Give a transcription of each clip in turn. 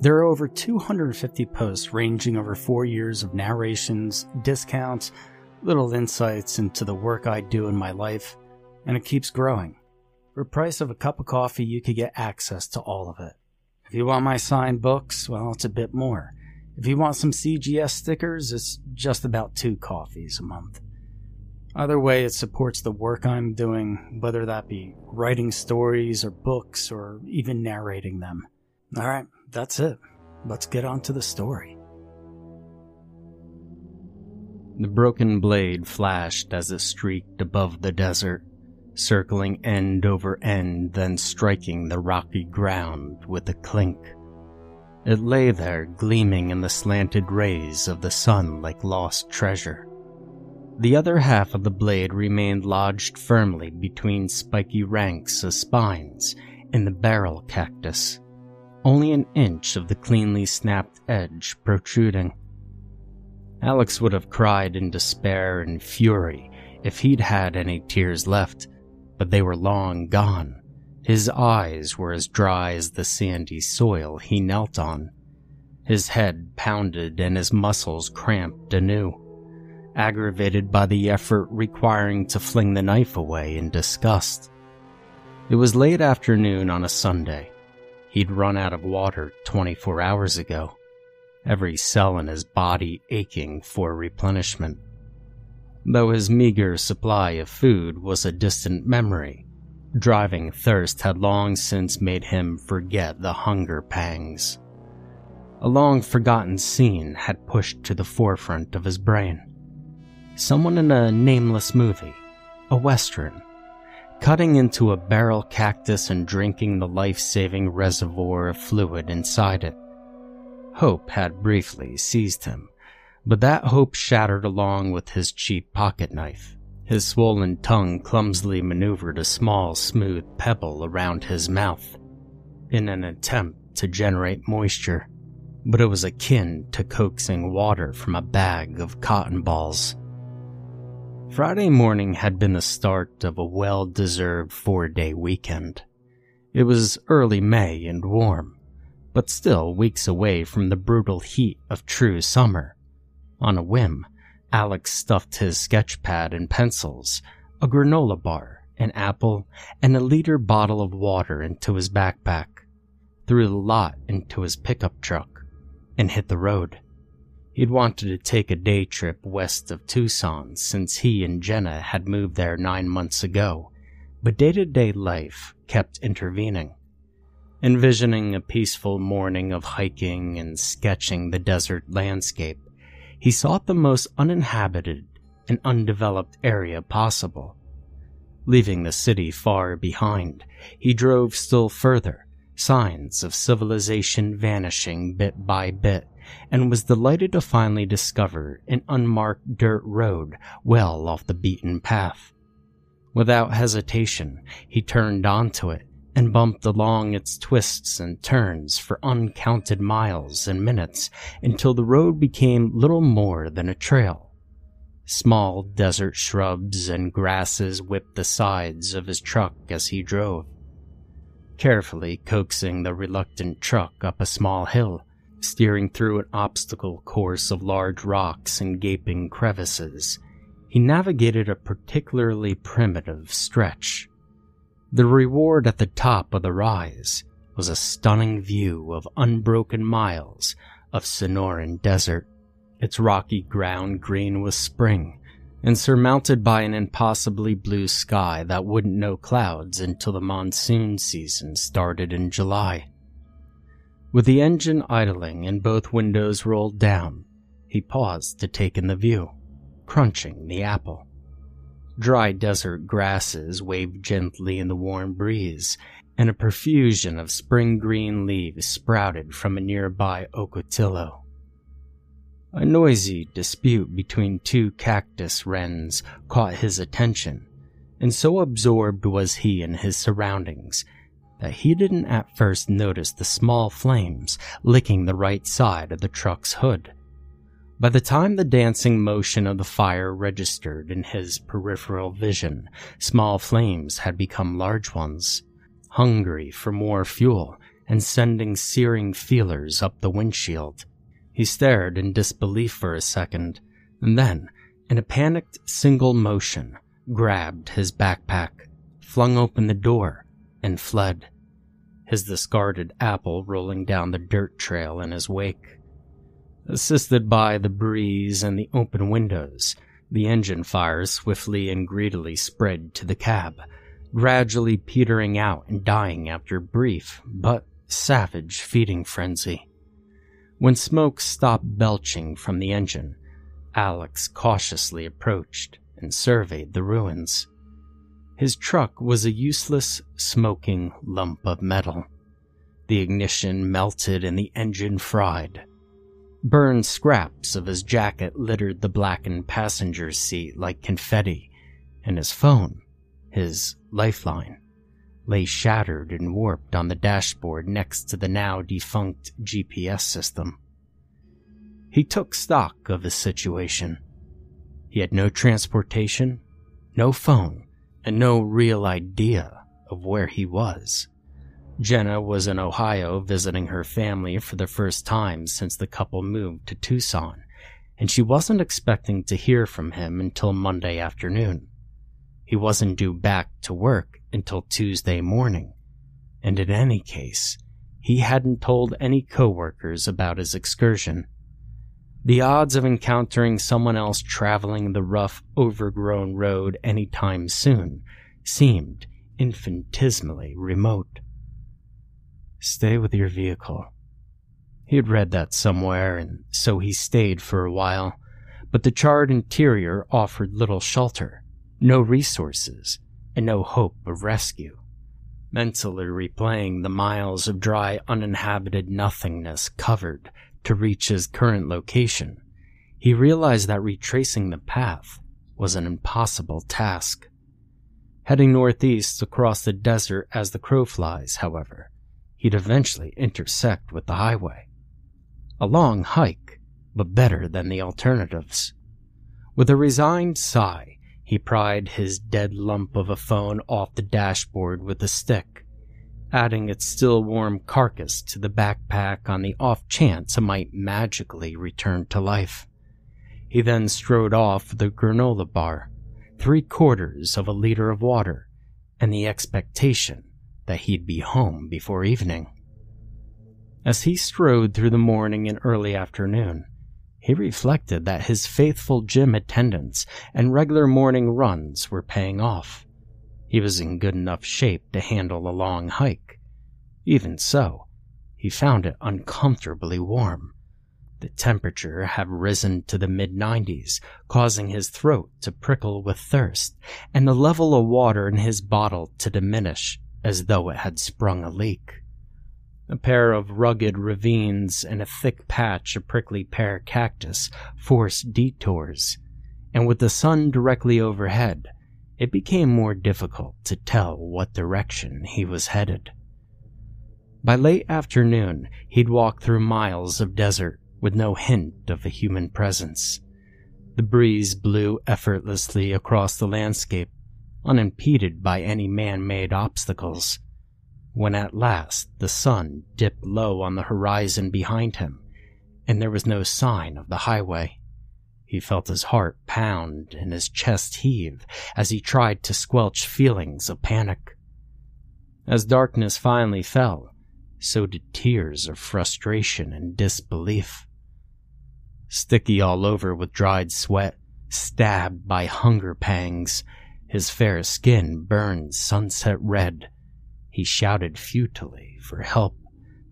There are over 250 posts ranging over four years of narrations, discounts, little insights into the work I do in my life, and it keeps growing. For the price of a cup of coffee, you could get access to all of it. If you want my signed books, well, it's a bit more. If you want some CGS stickers, it's just about two coffees a month. Either way, it supports the work I'm doing, whether that be writing stories or books or even narrating them. Alright, that's it. Let's get on to the story. The broken blade flashed as it streaked above the desert, circling end over end, then striking the rocky ground with a clink. It lay there, gleaming in the slanted rays of the sun like lost treasure. The other half of the blade remained lodged firmly between spiky ranks of spines in the barrel cactus, only an inch of the cleanly snapped edge protruding. Alex would have cried in despair and fury if he'd had any tears left, but they were long gone. His eyes were as dry as the sandy soil he knelt on. His head pounded and his muscles cramped anew aggravated by the effort requiring to fling the knife away in disgust. It was late afternoon on a Sunday. He'd run out of water 24 hours ago, every cell in his body aching for replenishment. Though his meager supply of food was a distant memory, driving thirst had long since made him forget the hunger pangs. A long forgotten scene had pushed to the forefront of his brain someone in a nameless movie, a western, cutting into a barrel cactus and drinking the life saving reservoir of fluid inside it. Hope had briefly seized him, but that hope shattered along with his cheap pocket knife. His swollen tongue clumsily maneuvered a small, smooth pebble around his mouth in an attempt to generate moisture, but it was akin to coaxing water from a bag of cotton balls. Friday morning had been the start of a well deserved four day weekend. It was early May and warm, but still weeks away from the brutal heat of true summer. On a whim, Alex stuffed his sketch pad and pencils, a granola bar, an apple, and a liter bottle of water into his backpack, threw the lot into his pickup truck, and hit the road. He'd wanted to take a day trip west of Tucson since he and Jenna had moved there nine months ago, but day to day life kept intervening. Envisioning a peaceful morning of hiking and sketching the desert landscape, he sought the most uninhabited and undeveloped area possible. Leaving the city far behind, he drove still further, signs of civilization vanishing bit by bit and was delighted to finally discover an unmarked dirt road well off the beaten path. Without hesitation, he turned onto it and bumped along its twists and turns for uncounted miles and minutes until the road became little more than a trail. Small desert shrubs and grasses whipped the sides of his truck as he drove. Carefully coaxing the reluctant truck up a small hill, steering through an obstacle course of large rocks and gaping crevices. He navigated a particularly primitive stretch. The reward at the top of the rise was a stunning view of unbroken miles of Sonoran desert, its rocky ground green with spring, and surmounted by an impossibly blue sky that wouldn't know clouds until the monsoon season started in July. With the engine idling and both windows rolled down, he paused to take in the view, crunching the apple. Dry desert grasses waved gently in the warm breeze, and a profusion of spring green leaves sprouted from a nearby ocotillo. A noisy dispute between two cactus wrens caught his attention, and so absorbed was he in his surroundings that he didn't at first notice the small flames licking the right side of the truck's hood. By the time the dancing motion of the fire registered in his peripheral vision, small flames had become large ones, hungry for more fuel and sending searing feelers up the windshield. He stared in disbelief for a second, and then, in a panicked single motion, grabbed his backpack, flung open the door, and fled, his discarded apple rolling down the dirt trail in his wake. Assisted by the breeze and the open windows, the engine fire swiftly and greedily spread to the cab, gradually petering out and dying after a brief but savage feeding frenzy. When smoke stopped belching from the engine, Alex cautiously approached and surveyed the ruins. His truck was a useless, smoking lump of metal. The ignition melted and the engine fried. Burned scraps of his jacket littered the blackened passenger's seat like confetti, and his phone, his lifeline, lay shattered and warped on the dashboard next to the now defunct GPS system. He took stock of his situation. He had no transportation, no phone, and no real idea of where he was. Jenna was in Ohio visiting her family for the first time since the couple moved to Tucson, and she wasn't expecting to hear from him until Monday afternoon. He wasn't due back to work until Tuesday morning, and in any case, he hadn't told any coworkers about his excursion. The odds of encountering someone else traveling the rough, overgrown road any time soon seemed infinitesimally remote. Stay with your vehicle. He had read that somewhere, and so he stayed for a while, but the charred interior offered little shelter, no resources, and no hope of rescue. Mentally replaying the miles of dry, uninhabited nothingness covered to reach his current location, he realized that retracing the path was an impossible task. Heading northeast across the desert as the crow flies, however, he'd eventually intersect with the highway. A long hike, but better than the alternatives. With a resigned sigh, he pried his dead lump of a phone off the dashboard with a stick, adding its still warm carcass to the backpack on the off chance it might magically return to life. He then strode off a granola bar, three quarters of a liter of water, and the expectation that he'd be home before evening. As he strode through the morning and early afternoon, he reflected that his faithful gym attendance and regular morning runs were paying off. He was in good enough shape to handle a long hike. Even so, he found it uncomfortably warm. The temperature had risen to the mid 90s, causing his throat to prickle with thirst, and the level of water in his bottle to diminish as though it had sprung a leak. A pair of rugged ravines and a thick patch of prickly pear cactus forced detours, and with the sun directly overhead, it became more difficult to tell what direction he was headed. By late afternoon, he'd walked through miles of desert with no hint of a human presence. The breeze blew effortlessly across the landscape, unimpeded by any man made obstacles. When at last the sun dipped low on the horizon behind him, and there was no sign of the highway, he felt his heart pound and his chest heave as he tried to squelch feelings of panic. As darkness finally fell, so did tears of frustration and disbelief. Sticky all over with dried sweat, stabbed by hunger pangs, his fair skin burned sunset red. He shouted futilely for help,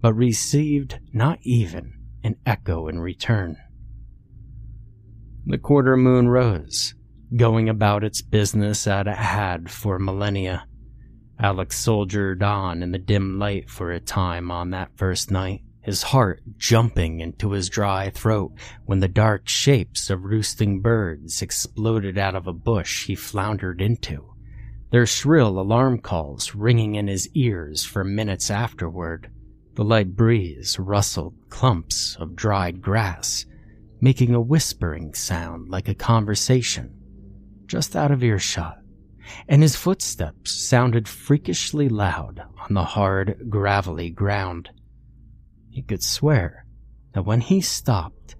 but received not even an echo in return. The quarter moon rose, going about its business as it had for millennia. Alex soldiered on in the dim light for a time on that first night, his heart jumping into his dry throat when the dark shapes of roosting birds exploded out of a bush he floundered into, their shrill alarm calls ringing in his ears for minutes afterward. The light breeze rustled clumps of dried grass, making a whispering sound like a conversation, just out of earshot and his footsteps sounded freakishly loud on the hard, gravelly ground. He could swear that when he stopped,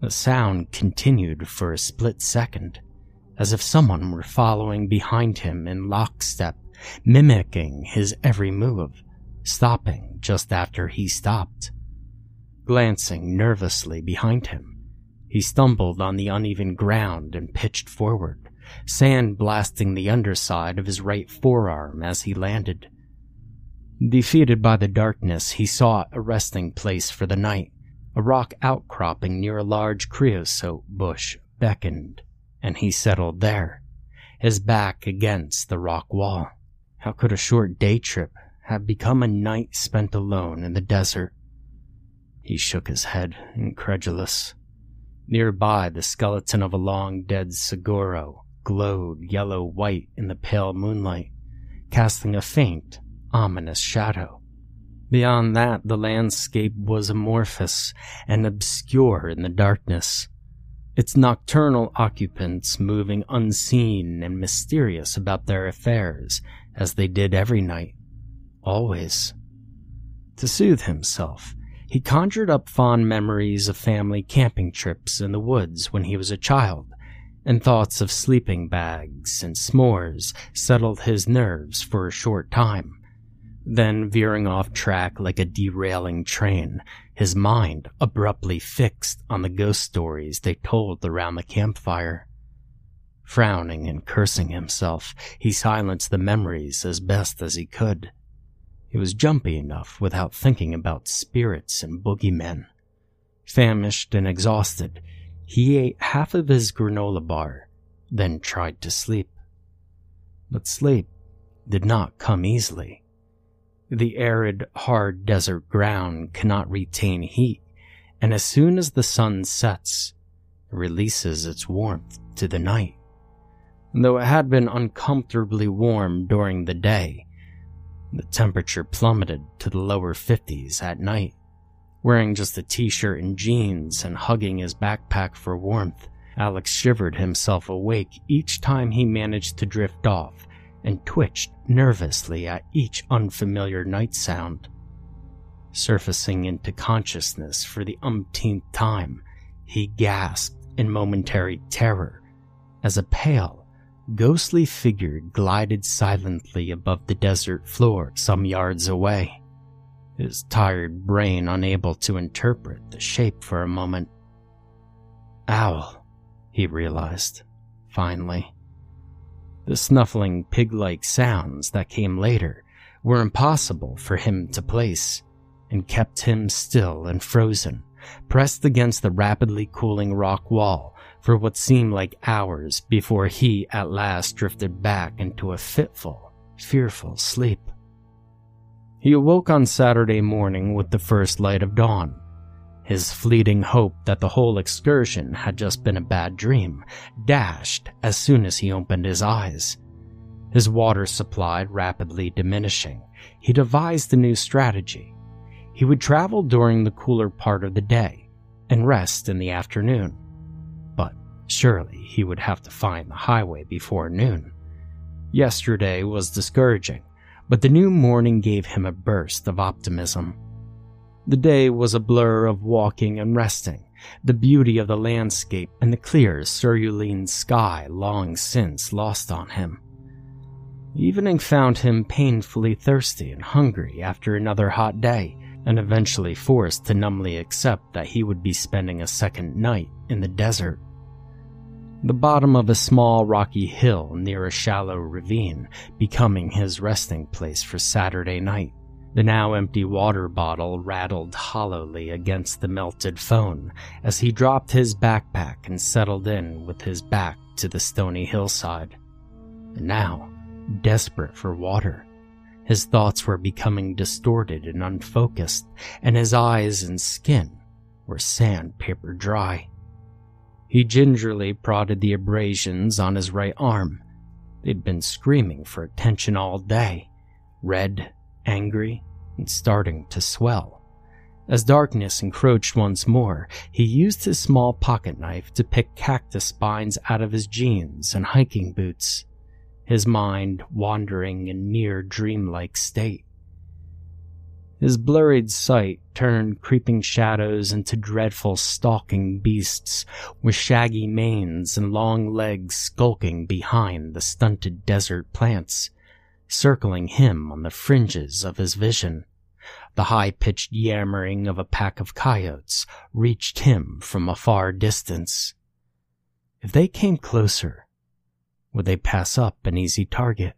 the sound continued for a split second, as if someone were following behind him in lockstep, mimicking his every move, stopping just after he stopped. Glancing nervously behind him, he stumbled on the uneven ground and pitched forward sand blasting the underside of his right forearm as he landed. Defeated by the darkness, he sought a resting place for the night. A rock outcropping near a large creosote bush beckoned, and he settled there, his back against the rock wall. How could a short day trip have become a night spent alone in the desert? He shook his head, incredulous. Nearby, the skeleton of a long dead Saguaro glowed yellow white in the pale moonlight, casting a faint, ominous shadow. Beyond that, the landscape was amorphous and obscure in the darkness, its nocturnal occupants moving unseen and mysterious about their affairs as they did every night, always. To soothe himself, he conjured up fond memories of family camping trips in the woods when he was a child and thoughts of sleeping bags and s'mores settled his nerves for a short time. Then, veering off track like a derailing train, his mind abruptly fixed on the ghost stories they told around the campfire. Frowning and cursing himself, he silenced the memories as best as he could. He was jumpy enough without thinking about spirits and boogeymen. Famished and exhausted, he ate half of his granola bar, then tried to sleep. But sleep did not come easily. The arid, hard desert ground cannot retain heat, and as soon as the sun sets, it releases its warmth to the night. Though it had been uncomfortably warm during the day, the temperature plummeted to the lower 50s at night. Wearing just a t shirt and jeans and hugging his backpack for warmth, Alex shivered himself awake each time he managed to drift off and twitched nervously at each unfamiliar night sound. Surfacing into consciousness for the umpteenth time, he gasped in momentary terror as a pale, ghostly figure glided silently above the desert floor some yards away his tired brain unable to interpret the shape for a moment. Owl, he realized, finally. The snuffling pig like sounds that came later were impossible for him to place and kept him still and frozen, pressed against the rapidly cooling rock wall for what seemed like hours before he at last drifted back into a fitful, fearful sleep. He awoke on Saturday morning with the first light of dawn. His fleeting hope that the whole excursion had just been a bad dream dashed as soon as he opened his eyes. His water supply rapidly diminishing, he devised a new strategy. He would travel during the cooler part of the day and rest in the afternoon. Surely he would have to find the highway before noon. Yesterday was discouraging but the new morning gave him a burst of optimism. The day was a blur of walking and resting, the beauty of the landscape and the clear cerulean sky long since lost on him. Evening found him painfully thirsty and hungry after another hot day, and eventually forced to numbly accept that he would be spending a second night in the desert. The bottom of a small rocky hill near a shallow ravine, becoming his resting place for Saturday night. The now empty water bottle rattled hollowly against the melted phone as he dropped his backpack and settled in with his back to the stony hillside. And now, desperate for water, His thoughts were becoming distorted and unfocused, and his eyes and skin were sandpaper dry. He gingerly prodded the abrasions on his right arm. They'd been screaming for attention all day, red, angry, and starting to swell. As darkness encroached once more, he used his small pocket knife to pick cactus spines out of his jeans and hiking boots, his mind wandering in near dreamlike state. His blurred sight turned creeping shadows into dreadful stalking beasts with shaggy manes and long legs skulking behind the stunted desert plants, circling him on the fringes of his vision. The high-pitched yammering of a pack of coyotes reached him from a far distance. If they came closer, would they pass up an easy target?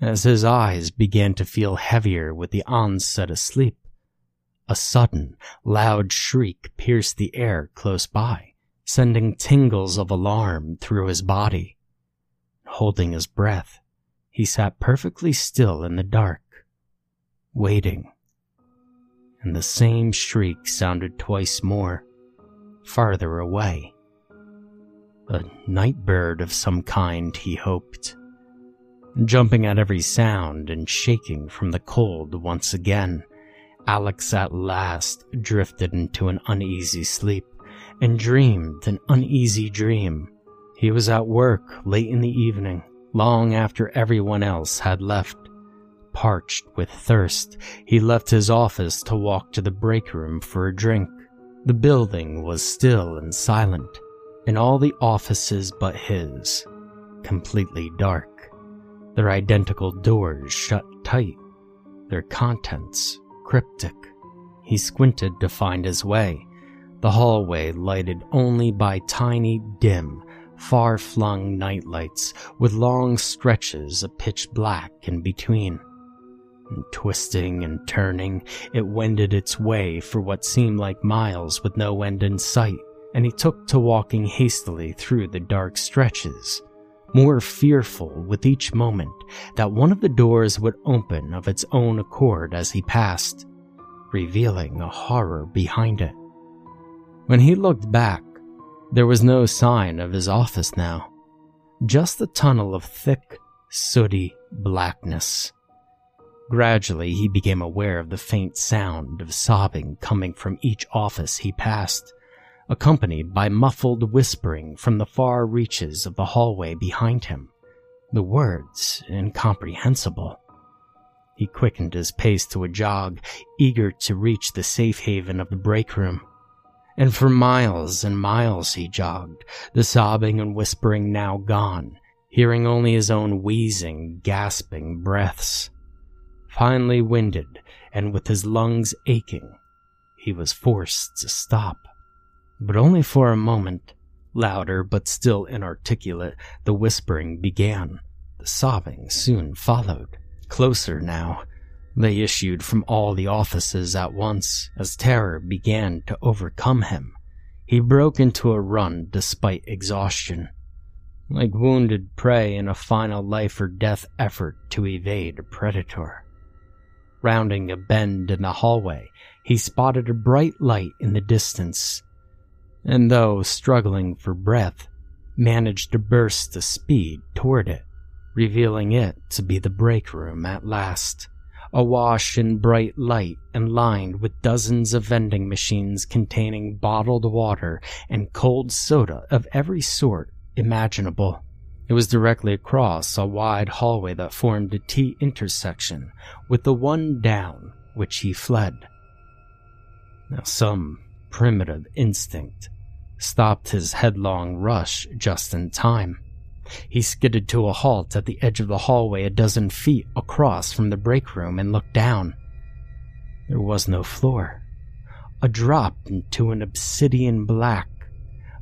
As his eyes began to feel heavier with the onset of sleep, a sudden, loud shriek pierced the air close by, sending tingles of alarm through his body. Holding his breath, he sat perfectly still in the dark, waiting. And the same shriek sounded twice more, farther away. A night bird of some kind, he hoped jumping at every sound and shaking from the cold once again. Alex at last drifted into an uneasy sleep and dreamed an uneasy dream. He was at work late in the evening, long after everyone else had left. Parched with thirst, he left his office to walk to the break room for a drink. The building was still and silent, and all the offices but his, completely dark their identical doors shut tight, their contents cryptic. He squinted to find his way, the hallway lighted only by tiny, dim, far flung nightlights with long stretches of pitch black in between. And twisting and turning, it wended its way for what seemed like miles with no end in sight, and he took to walking hastily through the dark stretches more fearful with each moment that one of the doors would open of its own accord as he passed, revealing a horror behind it. When he looked back, there was no sign of his office now, just a tunnel of thick, sooty blackness. Gradually, he became aware of the faint sound of sobbing coming from each office he passed accompanied by muffled whispering from the far reaches of the hallway behind him, the words incomprehensible. He quickened his pace to a jog, eager to reach the safe haven of the break room. And for miles and miles he jogged, the sobbing and whispering now gone, hearing only his own wheezing, gasping breaths. Finally winded, and with his lungs aching, he was forced to stop but only for a moment. Louder, but still inarticulate, the whispering began. The sobbing soon followed. Closer now. They issued from all the offices at once as terror began to overcome him. He broke into a run despite exhaustion. Like wounded prey in a final life or death effort to evade a predator. Rounding a bend in the hallway, he spotted a bright light in the distance and though struggling for breath, managed to burst the speed toward it, revealing it to be the break room at last, awash in bright light and lined with dozens of vending machines containing bottled water and cold soda of every sort imaginable. It was directly across a wide hallway that formed a T intersection with the one down which he fled. Now, some primitive instinct stopped his headlong rush just in time. He skidded to a halt at the edge of the hallway a dozen feet across from the break room and looked down. There was no floor. A drop into an obsidian black,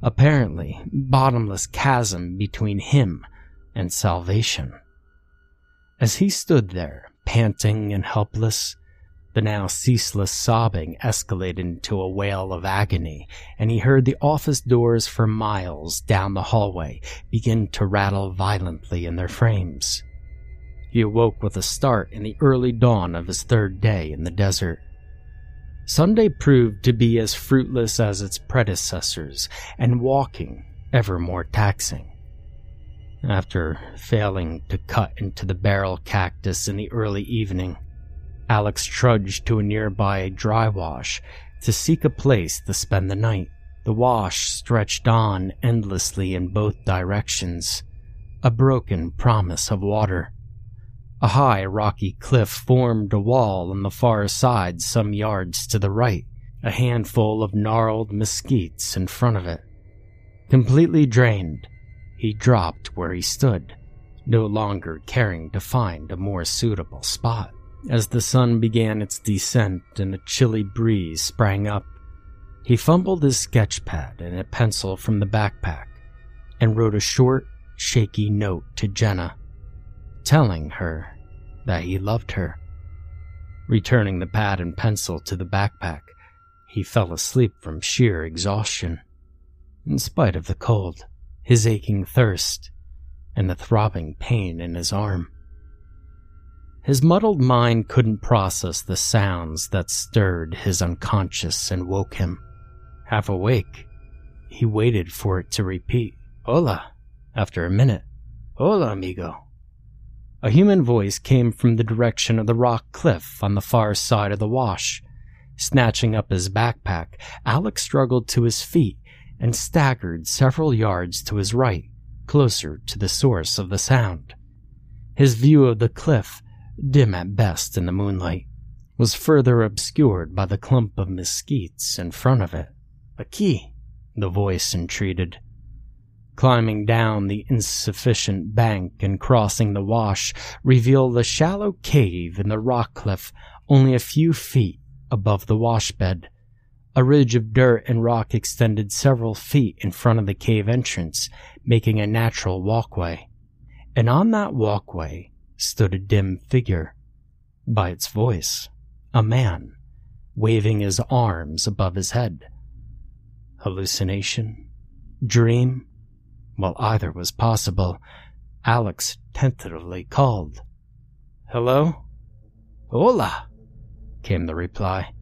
apparently bottomless chasm between him and salvation. As he stood there, panting and helpless, the now ceaseless sobbing escalated into a wail of agony, and he heard the office doors for miles down the hallway begin to rattle violently in their frames. He awoke with a start in the early dawn of his third day in the desert. Sunday proved to be as fruitless as its predecessors, and walking ever more taxing. After failing to cut into the barrel cactus in the early evening, Alex trudged to a nearby dry wash to seek a place to spend the night. The wash stretched on endlessly in both directions, a broken promise of water. A high, rocky cliff formed a wall on the far side some yards to the right, a handful of gnarled mesquites in front of it. Completely drained, he dropped where he stood, no longer caring to find a more suitable spot. As the sun began its descent and a chilly breeze sprang up, he fumbled his sketch pad and a pencil from the backpack and wrote a short, shaky note to Jenna, telling her that he loved her. Returning the pad and pencil to the backpack, he fell asleep from sheer exhaustion. In spite of the cold, his aching thirst, and the throbbing pain in his arm. His muddled mind couldn't process the sounds that stirred his unconscious and woke him. Half awake, he waited for it to repeat, Hola, after a minute. Hola, amigo. A human voice came from the direction of the rock cliff on the far side of the wash. Snatching up his backpack, Alex struggled to his feet and staggered several yards to his right, closer to the source of the sound. His view of the cliff, dim at best in the moonlight, was further obscured by the clump of mesquites in front of it. Aquí, the voice entreated. Climbing down the insufficient bank and crossing the wash revealed a shallow cave in the rock cliff only a few feet above the wash bed. A ridge of dirt and rock extended several feet in front of the cave entrance, making a natural walkway. And on that walkway stood a dim figure. By its voice, a man, waving his arms above his head. Hallucination? Dream? While either was possible, Alex tentatively called. Hello? Hola, came the reply.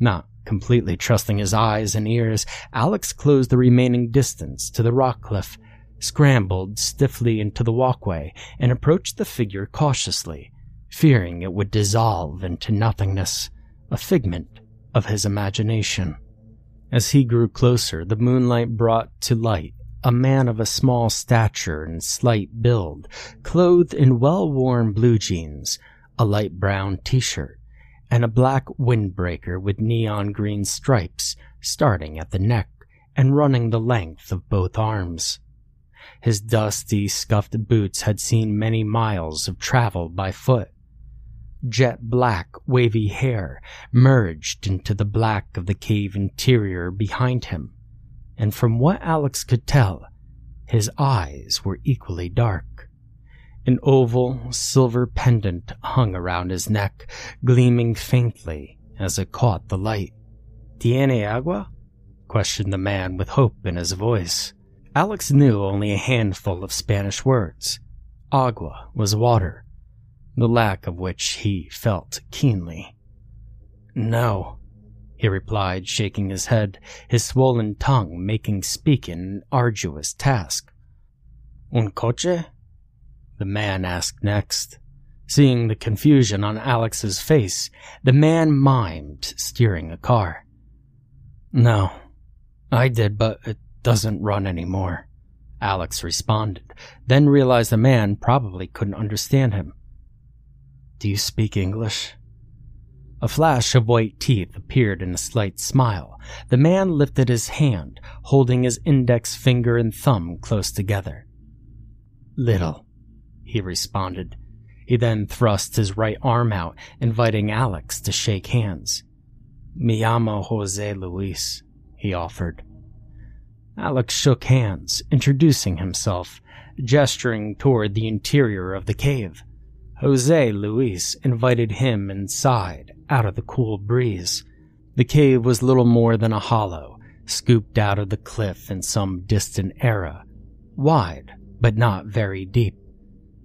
Not Completely trusting his eyes and ears, Alex closed the remaining distance to the rock cliff, scrambled stiffly into the walkway, and approached the figure cautiously, fearing it would dissolve into nothingness, a figment of his imagination. As he grew closer, the moonlight brought to light a man of a small stature and slight build, clothed in well worn blue jeans, a light brown t shirt, and a black windbreaker with neon green stripes starting at the neck and running the length of both arms. His dusty, scuffed boots had seen many miles of travel by foot. Jet black, wavy hair merged into the black of the cave interior behind him, and from what Alex could tell, his eyes were equally dark. An oval, silver pendant hung around his neck, gleaming faintly as it caught the light. Tiene agua? questioned the man with hope in his voice. Alex knew only a handful of Spanish words. Agua was water, the lack of which he felt keenly. No, he replied, shaking his head, his swollen tongue making speaking an arduous task. Un coche? The man asked next. Seeing the confusion on Alex's face, the man mimed steering a car. No, I did, but it doesn't run anymore. Alex responded, then realized the man probably couldn't understand him. Do you speak English? A flash of white teeth appeared in a slight smile. The man lifted his hand, holding his index finger and thumb close together. Little he responded. He then thrust his right arm out, inviting Alex to shake hands. Me llamo Jose Luis, he offered. Alex shook hands, introducing himself, gesturing toward the interior of the cave. Jose Luis invited him inside, out of the cool breeze. The cave was little more than a hollow, scooped out of the cliff in some distant era, wide, but not very deep.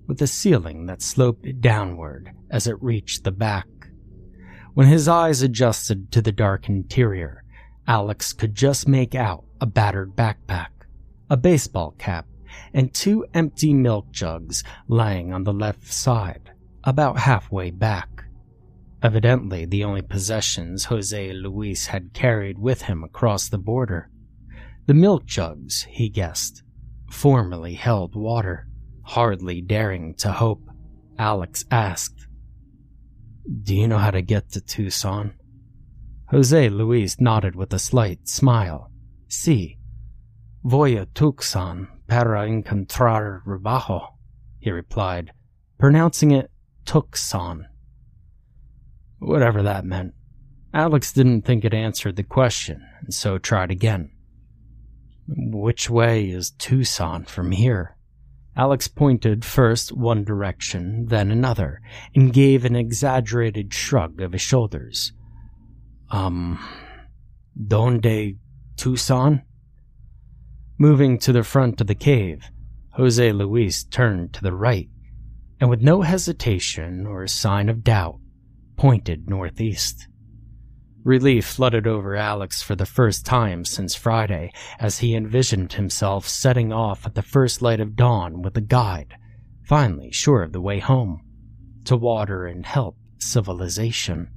with a ceiling that sloped downward as it reached the back. When his eyes adjusted to the dark interior, Alex could just make out a battered backpack, a baseball cap, and two empty milk jugs lying on the left side, about halfway back. Evidently, the only possessions Jose Luis had carried with him across the border. The milk jugs, he guessed, formerly held water. Hardly daring to hope, Alex asked, Do you know how to get to Tucson? Jose Luis nodded with a slight smile. Si. Voy a Tucson para encontrar trabajo, he replied, pronouncing it Tucson. Whatever that meant. Alex didn't think it answered the question, and so tried again. Which way is Tucson from here? Alex pointed first one direction, then another, and gave an exaggerated shrug of his shoulders. Um, donde Tucson? Moving to the front of the cave, Jose Luis turned to the right, and with no hesitation or sign of doubt, pointed northeast. Relief flooded over Alex for the first time since Friday as he envisioned himself setting off at the first light of dawn with a guide, finally sure of the way home, to water and help civilization.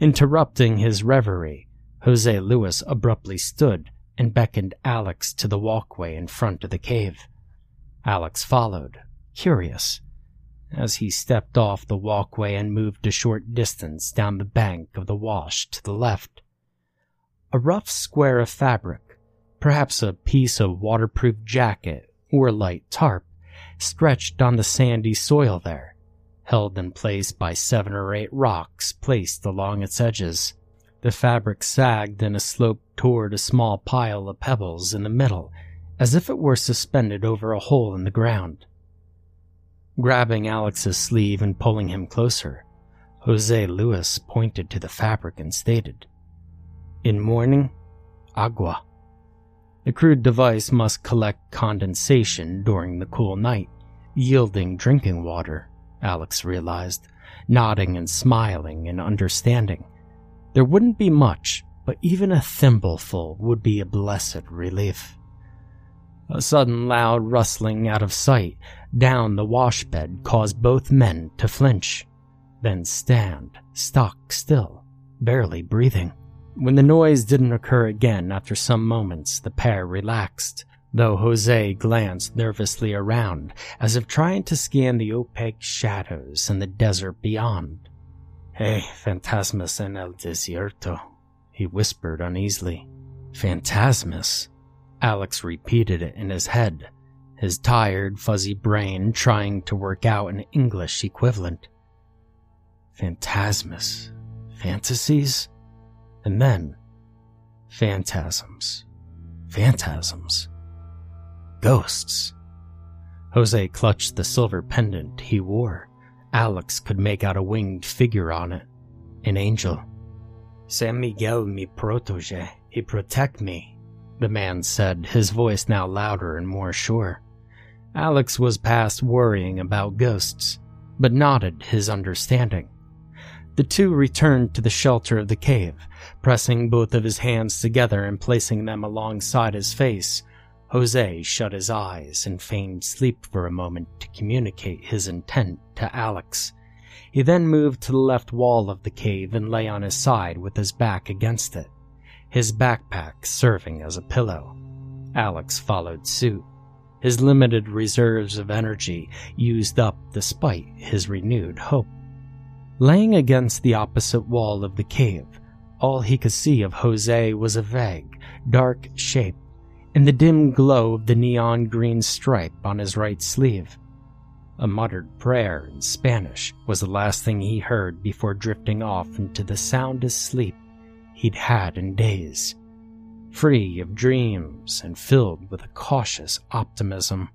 Interrupting his reverie, Jose Luis abruptly stood and beckoned Alex to the walkway in front of the cave. Alex followed, curious, as he stepped off the walkway and moved a short distance down the bank of the wash to the left. A rough square of fabric, perhaps a piece of waterproof jacket or light tarp, stretched on the sandy soil there, held in place by seven or eight rocks placed along its edges. The fabric sagged in a slope toward a small pile of pebbles in the middle, as if it were suspended over a hole in the ground. Grabbing Alex's sleeve and pulling him closer, Jose Luis pointed to the fabric and stated, In morning, agua. The crude device must collect condensation during the cool night, yielding drinking water, Alex realized, nodding and smiling and understanding. There wouldn't be much, but even a thimbleful would be a blessed relief. A sudden loud rustling out of sight down the washbed caused both men to flinch, then stand stock still, barely breathing. When the noise didn't occur again after some moments, the pair relaxed, though Jose glanced nervously around as if trying to scan the opaque shadows in the desert beyond. Hey, fantasmas en el desierto, he whispered uneasily. Fantasmas? Alex repeated it in his head, his tired, fuzzy brain trying to work out an English equivalent. Fantasmas. Fantasies? And then, phantasms. Phantasms. Ghosts. Jose clutched the silver pendant he wore. Alex could make out a winged figure on it. An angel. San Miguel mi protege. He protect me, the man said, his voice now louder and more sure. Alex was past worrying about ghosts, but nodded his understanding. The two returned to the shelter of the cave, pressing both of his hands together and placing them alongside his face. Jose shut his eyes and feigned sleep for a moment to communicate his intent to Alex. He then moved to the left wall of the cave and lay on his side with his back against it his backpack serving as a pillow. Alex followed suit, his limited reserves of energy used up despite his renewed hope. Laying against the opposite wall of the cave, all he could see of Jose was a vague, dark shape in the dim glow of the neon green stripe on his right sleeve. A muttered prayer in Spanish was the last thing he heard before drifting off into the soundest sleep he'd had in days, free of dreams and filled with a cautious optimism.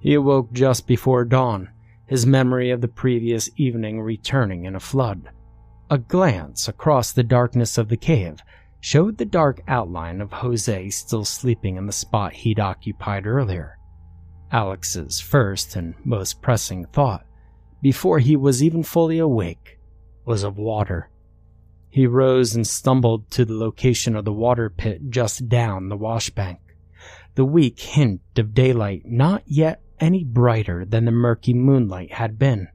He awoke just before dawn, his memory of the previous evening returning in a flood. A glance across the darkness of the cave showed the dark outline of Jose still sleeping in the spot he'd occupied earlier. Alex's first and most pressing thought, before he was even fully awake, was of water. He rose and stumbled to the location of the water pit just down the washbank. The weak hint of daylight not yet any brighter than the murky moonlight had been.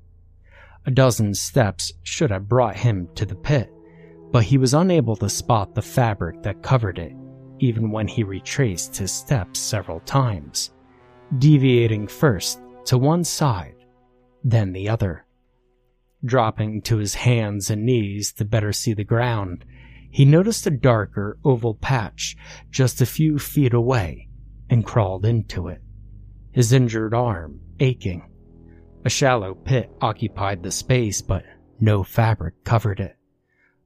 A dozen steps should have brought him to the pit, but he was unable to spot the fabric that covered it, even when he retraced his steps several times, deviating first to one side, then the other. Dropping to his hands and knees to better see the ground, he noticed a darker oval patch just a few feet away and crawled into it, his injured arm aching. A shallow pit occupied the space, but no fabric covered it.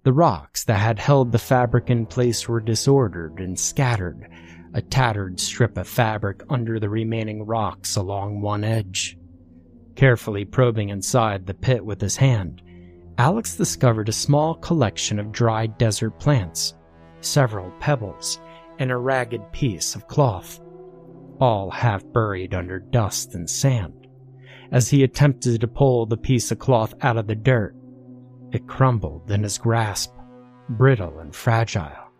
The rocks that had held the fabric in place were disordered and scattered, a tattered strip of fabric under the remaining rocks along one edge. Carefully probing inside the pit with his hand, Alex discovered a small collection of dried desert plants, several pebbles, and a ragged piece of cloth, all half buried under dust and sand. As he attempted to pull the piece of cloth out of the dirt, it crumbled in his grasp, brittle and fragile.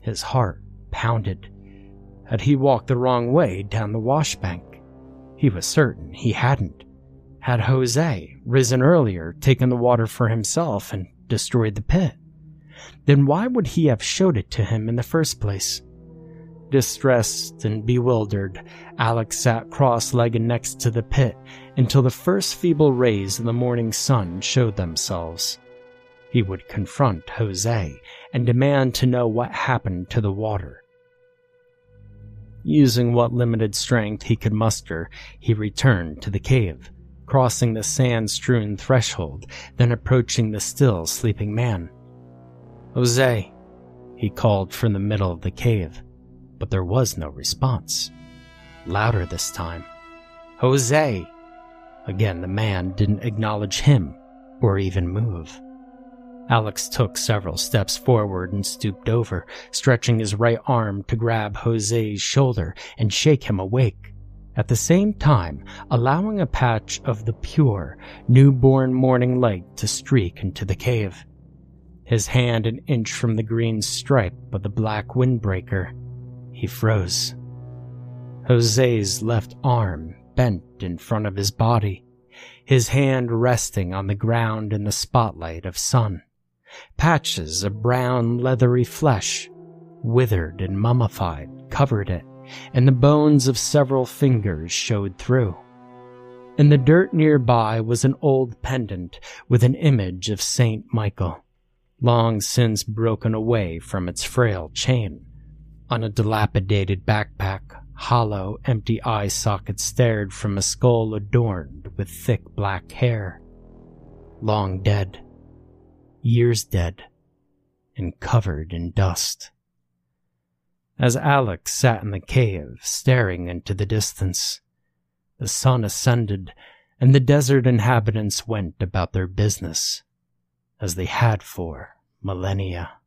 His heart pounded. Had he walked the wrong way down the washbank? He was certain he hadn't. Had Jose, risen earlier, taken the water for himself and destroyed the pit? Then why would he have showed it to him in the first place? Distressed and bewildered, Alex sat cross legged next to the pit until the first feeble rays of the morning sun showed themselves. He would confront Jose and demand to know what happened to the water. Using what limited strength he could muster, he returned to the cave crossing the sand strewn threshold, then approaching the still sleeping man. Jose, he called from the middle of the cave, but there was no response. Louder this time. Jose! Again, the man didn't acknowledge him or even move. Alex took several steps forward and stooped over, stretching his right arm to grab Jose's shoulder and shake him awake at the same time allowing a patch of the pure, newborn morning light to streak into the cave. His hand an inch from the green stripe of the black windbreaker, he froze. Jose's left arm bent in front of his body, his hand resting on the ground in the spotlight of sun. Patches of brown, leathery flesh, withered and mummified, covered it and the bones of several fingers showed through. In the dirt nearby was an old pendant with an image of Saint Michael, long since broken away from its frail chain. On a dilapidated backpack, hollow, empty eye sockets stared from a skull adorned with thick black hair. Long dead, years dead, and covered in dust as Alex sat in the cave, staring into the distance. The sun ascended, and the desert inhabitants went about their business, as they had for millennia.